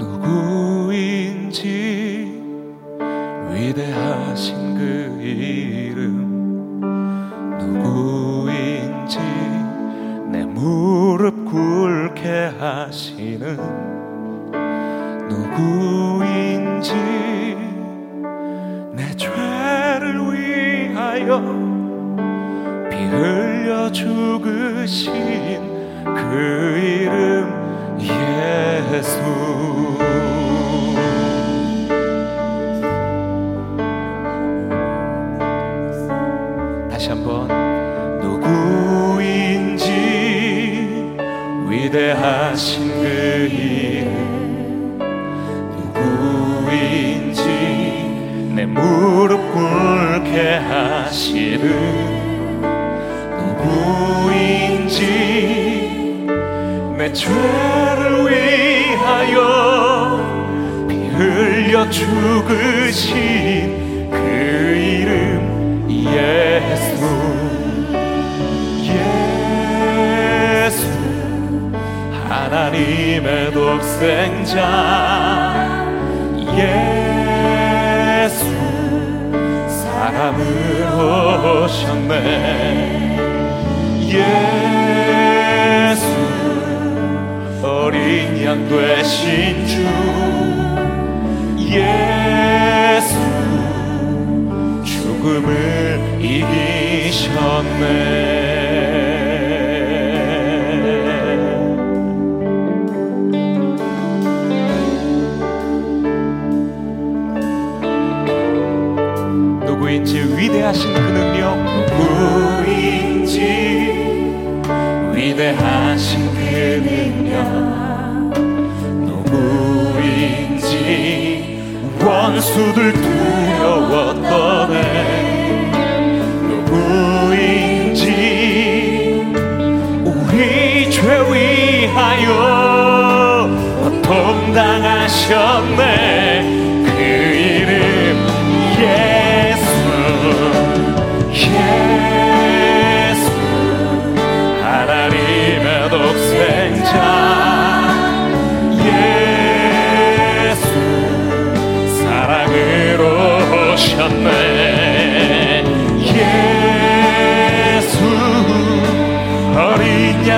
누구인지 위대하신 그 이름. 누구인지 내 무릎 꿇게 하시는 누구인지 내 죄를 위하여 피 흘려 죽으신 그 이름 예수 위대하신 그 이름 누구인지 내 무릎 꿇게 하시는 누구인지 내 죄를 위하여 피 흘려 죽으신 그 이름 예수 하나님의 독생자 예수 사람으로 오셨네. 예수 어린 양 되신 주 예수 죽음을 이기셨네 하신 그 능력 누구인지 위대하신 그 능력 누구인지 원수들 두려웠던 애 누구인지 우리 죄 위하여 고통당하셨네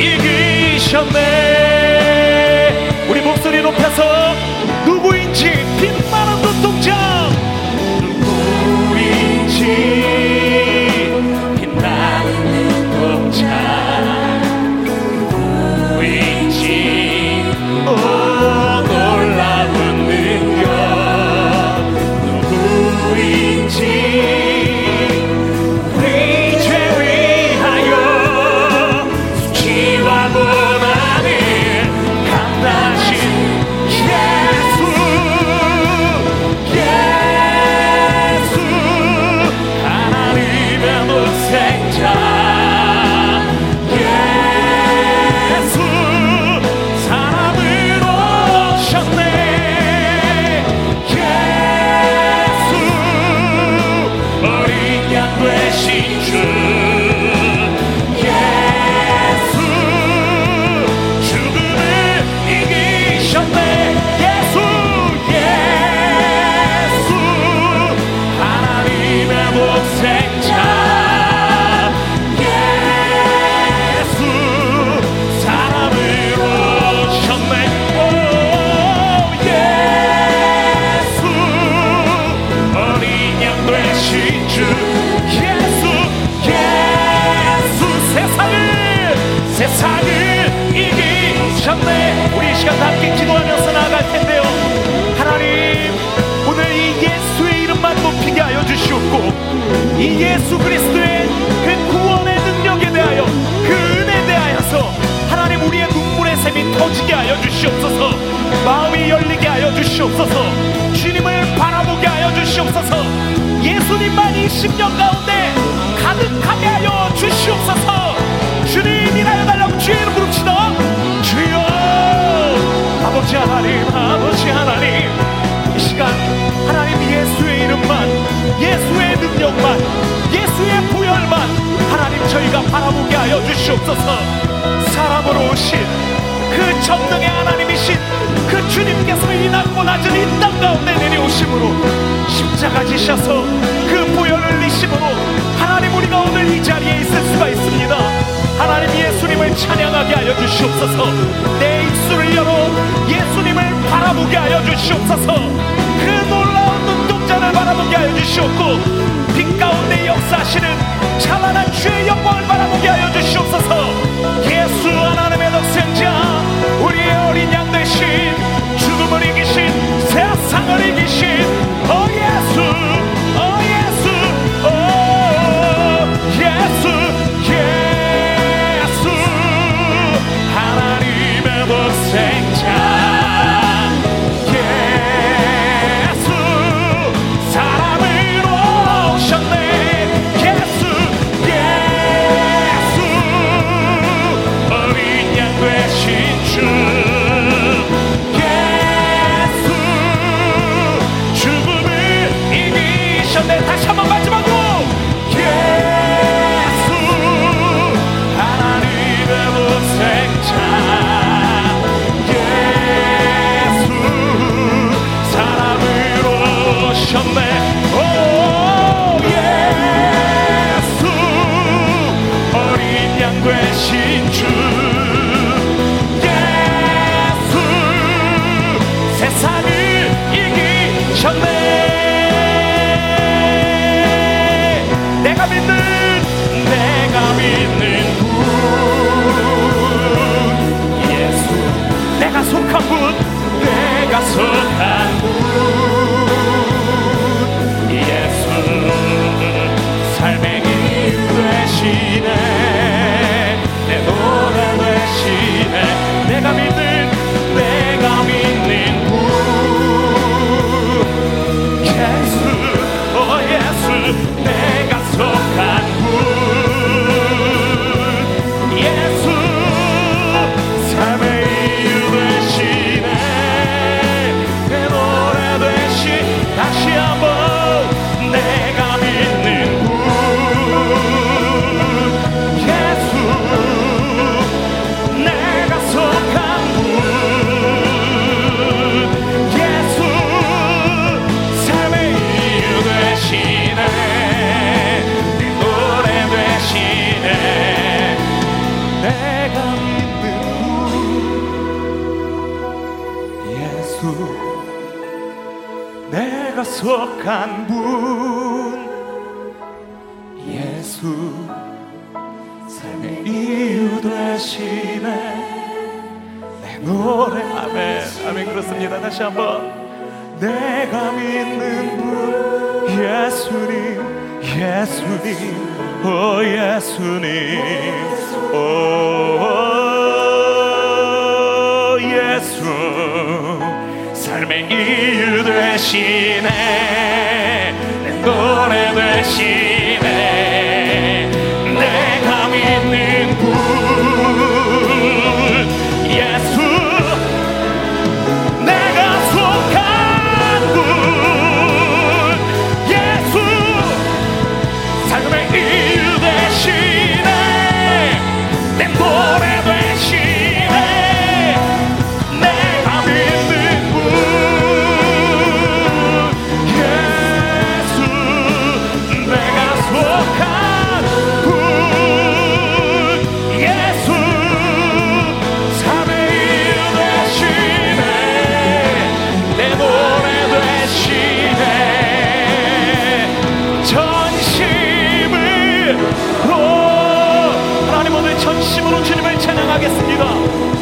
이기셨네 이 길 참내 우리 시간 다 함께 기도하면서 나아갈 텐데요. 하나님 오늘 이 예수의 이름만 높이게 하여 주시옵고 이 예수 그리스도의 그 구원의 능력에 대하여 그 은혜에 대하여서 하나님 우리의 눈물의 샘이 터지게 하여 주시옵소서. 마음이 열리게 하여 주시옵소서. 주님을 바라보게 하여 주시옵소서. 예수님만 이 10년 가운데 가득하게 하여 주시옵소서. 주님이라여 달라 주의 이름 부릅시다. 주여 아버지 하나님 아버지 하나님. 이 시간 하나님 예수의 이름만 예수의 능력만 예수의 부열만 하나님 저희가 바라보게 하여 주시옵소서. 사람으로 오신 그 전능의 하나님이신 그 주님께서 이 낮고 낮은 이 땅 가운데 내려오심으로 십자가 지셔서 그 부여를 이심으로 하나님 우리가 오늘 이 자리에 있을 수가 있습 주시옵소서. 내 입술을 열어 예수님을 바라보게 하여 주시옵소서. 그 놀라운 눈동자를 바라보게 하여 주시옵고 빛 가운데 역사하시는 찬란한 주의 영광을 바라보게 하여 주시옵소서. 예수 하나님의 독생자 우리의 어린 양 대신 죽음을 이기신 세상을 이기신 내가 믿는 분 예수님 예수님 오 예수님. 오 예수 삶의 이유 되시네 내 노래 되시네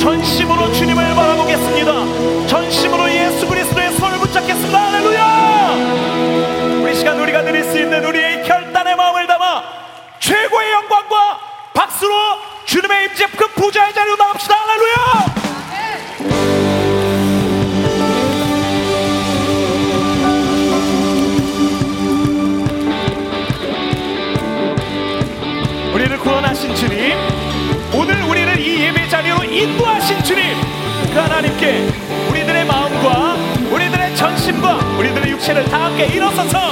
전심으로 주님을 바라보겠습니다 인도하신 주님 그 하나님께 우리들의 마음과 우리들의 전심과 우리들의 육체를 다 함께 일어서서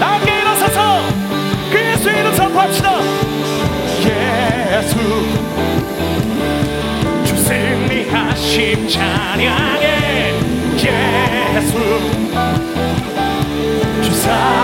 다 함께 일어서서 그 예수의 이름 선포합시다. 예수 주 승리하심 찬양해. 예수 주사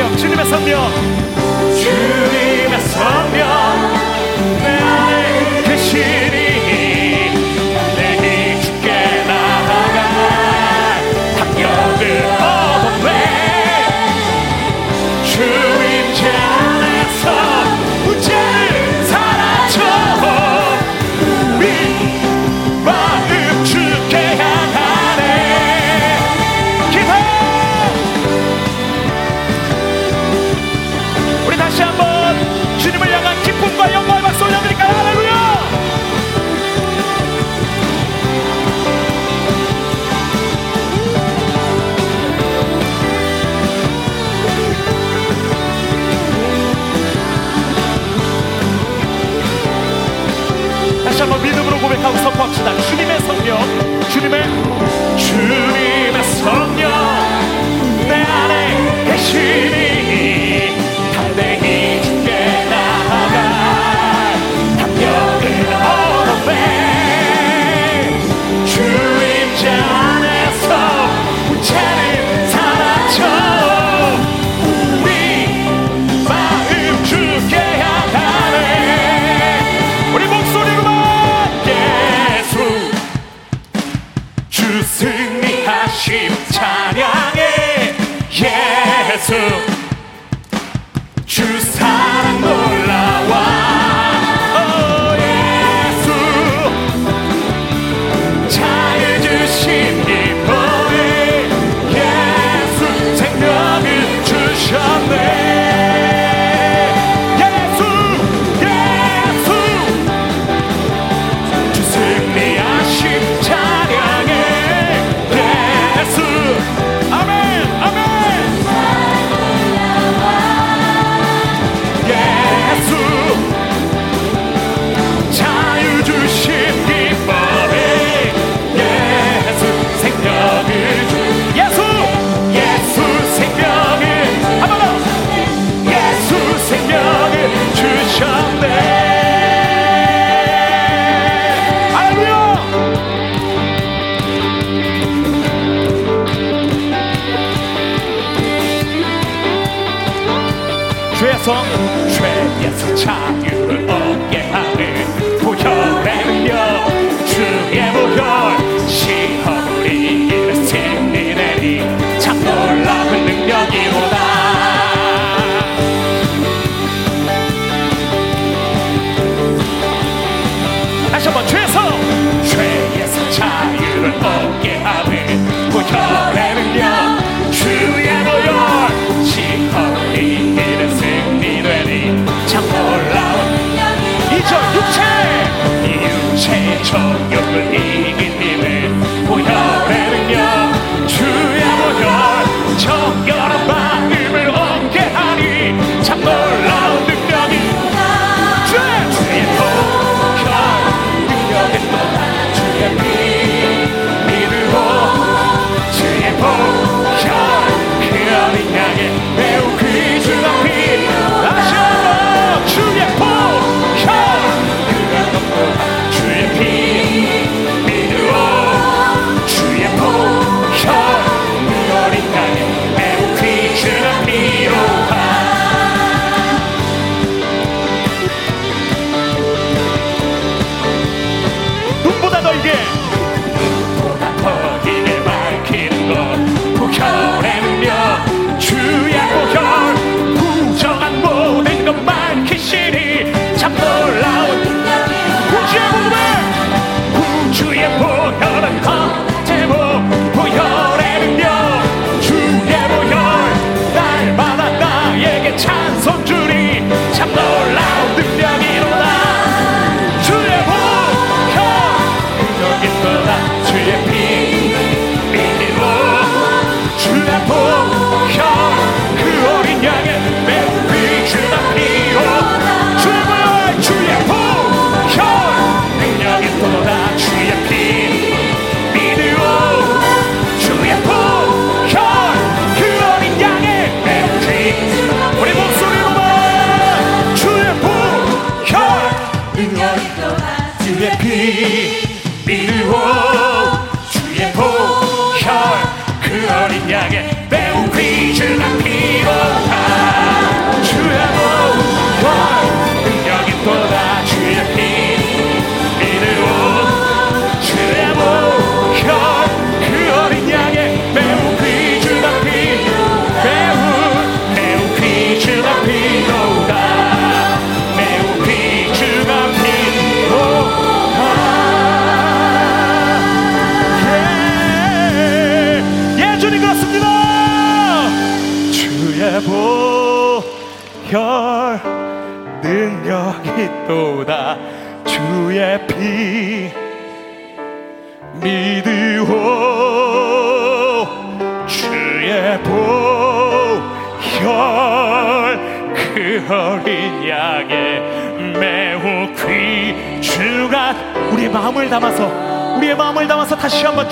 성령 주님의 성령. Toyota.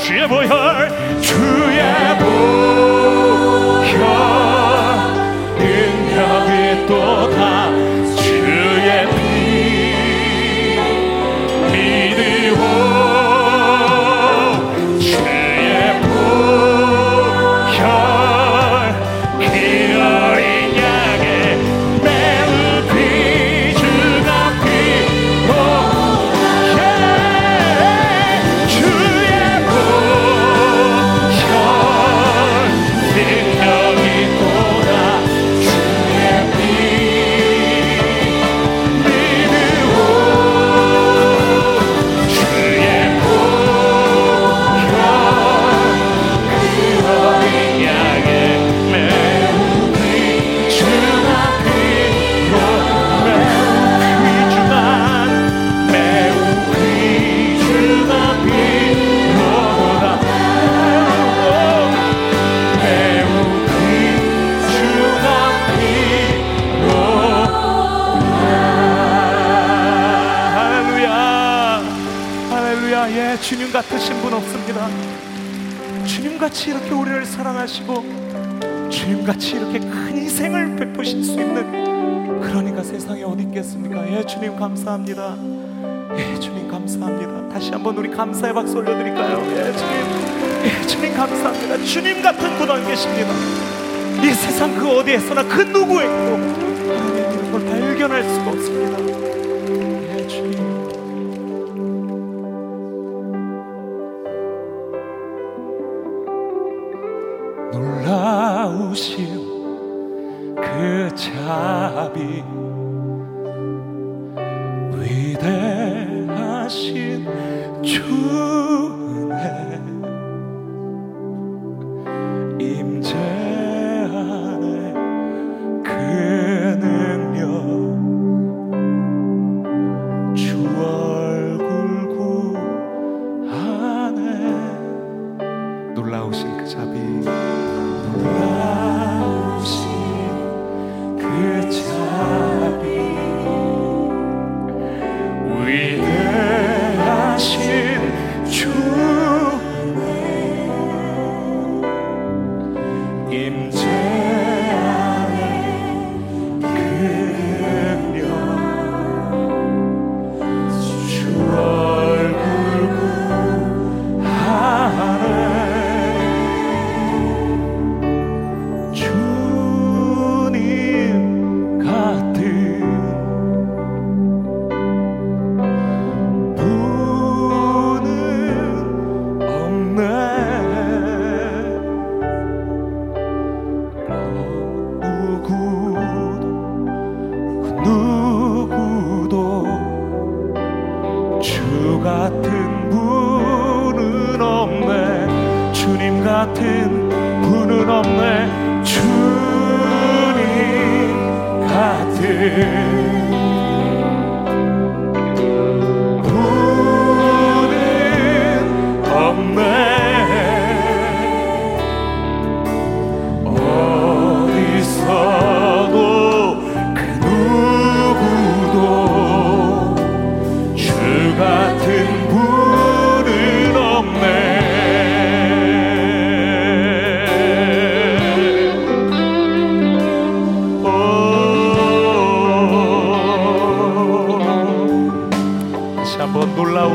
다 주님같이 이렇게 우리를 사랑하시고 주님같이 이렇게 큰 희생을 베푸실 수 있는 그러니까 세상에 어디 있겠습니까? 예, 주님 감사합니다. 예, 주님 감사합니다. 다시 한번 우리 감사의 박수 올려드릴까요? 예, 주님, 예, 주님 감사합니다. 주님 같은 분 어디 계십니다. 이 세상 그 어디에서나 그 누구에도 하나님의 걸 발견할 수가 없습니다. 주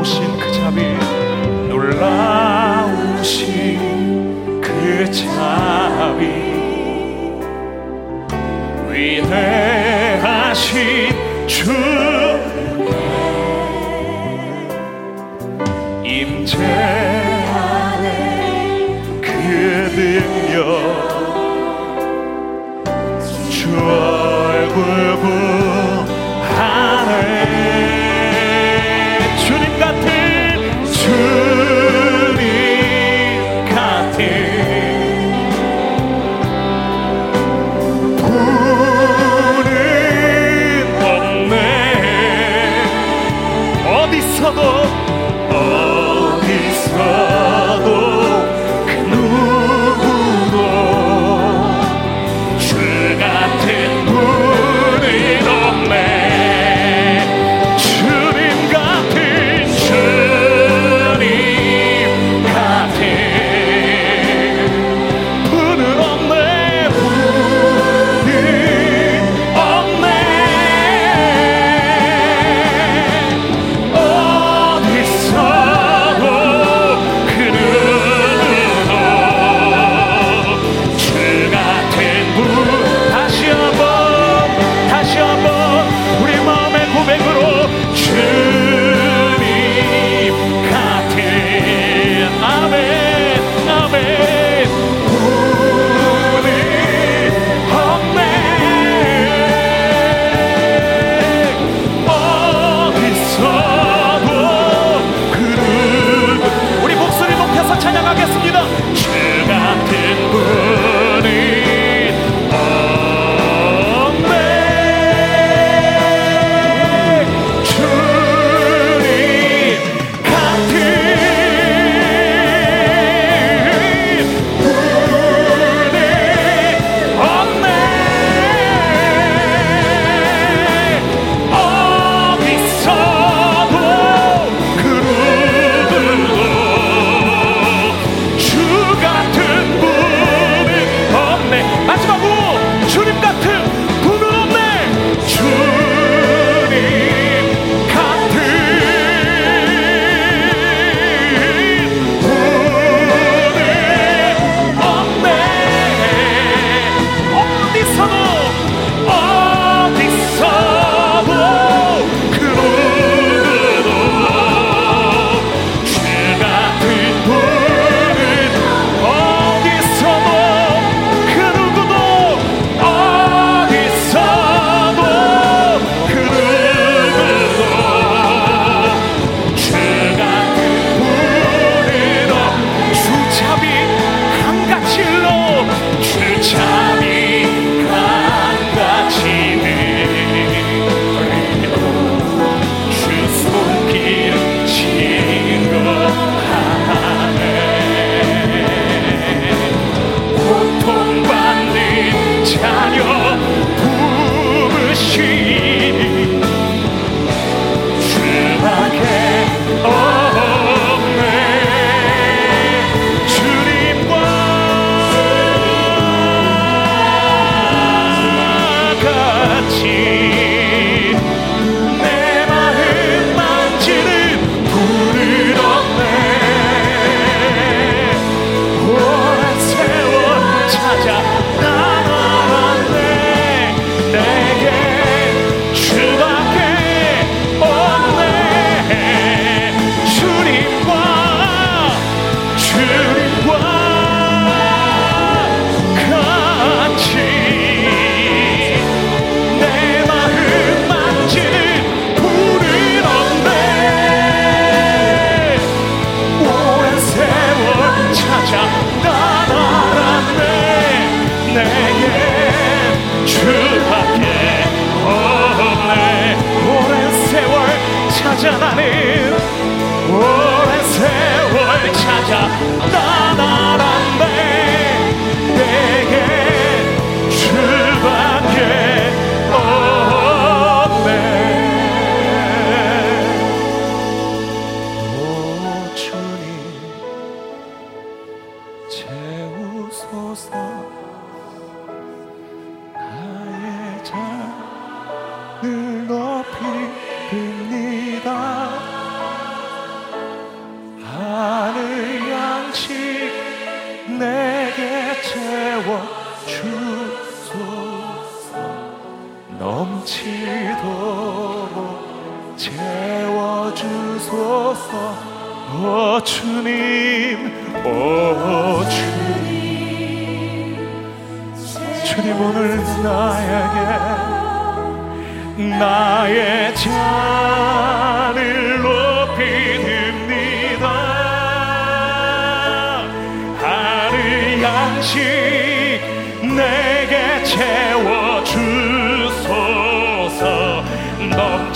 오신 그 자비.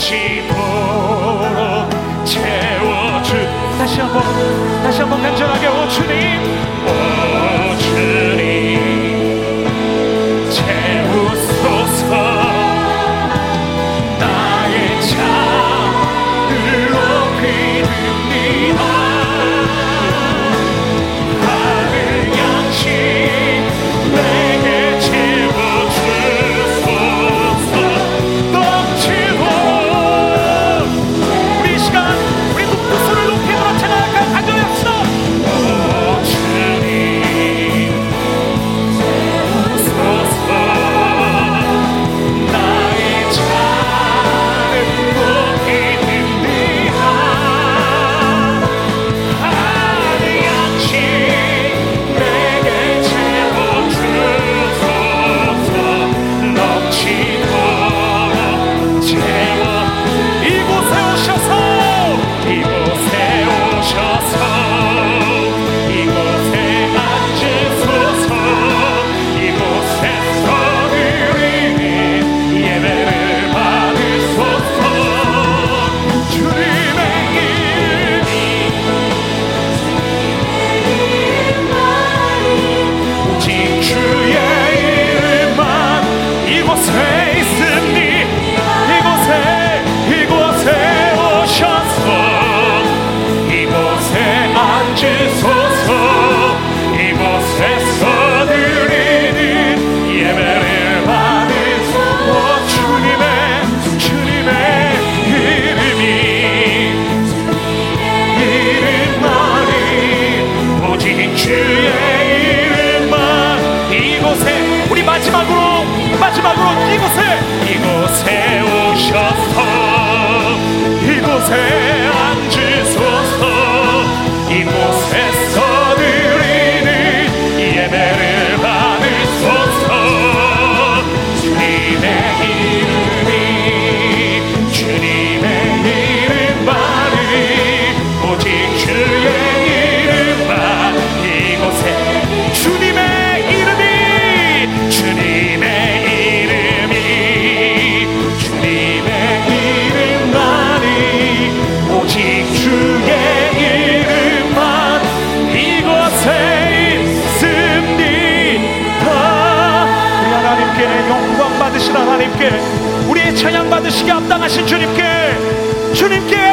넘치도록 채워주. 다시 한번 다시 한번 간절하게 오 주님. 오 마지막으로 이곳에 이곳에 오셔서 이곳에 앉으세 주님께 우리의 찬양 받으시기 합당하신 주님께 주님께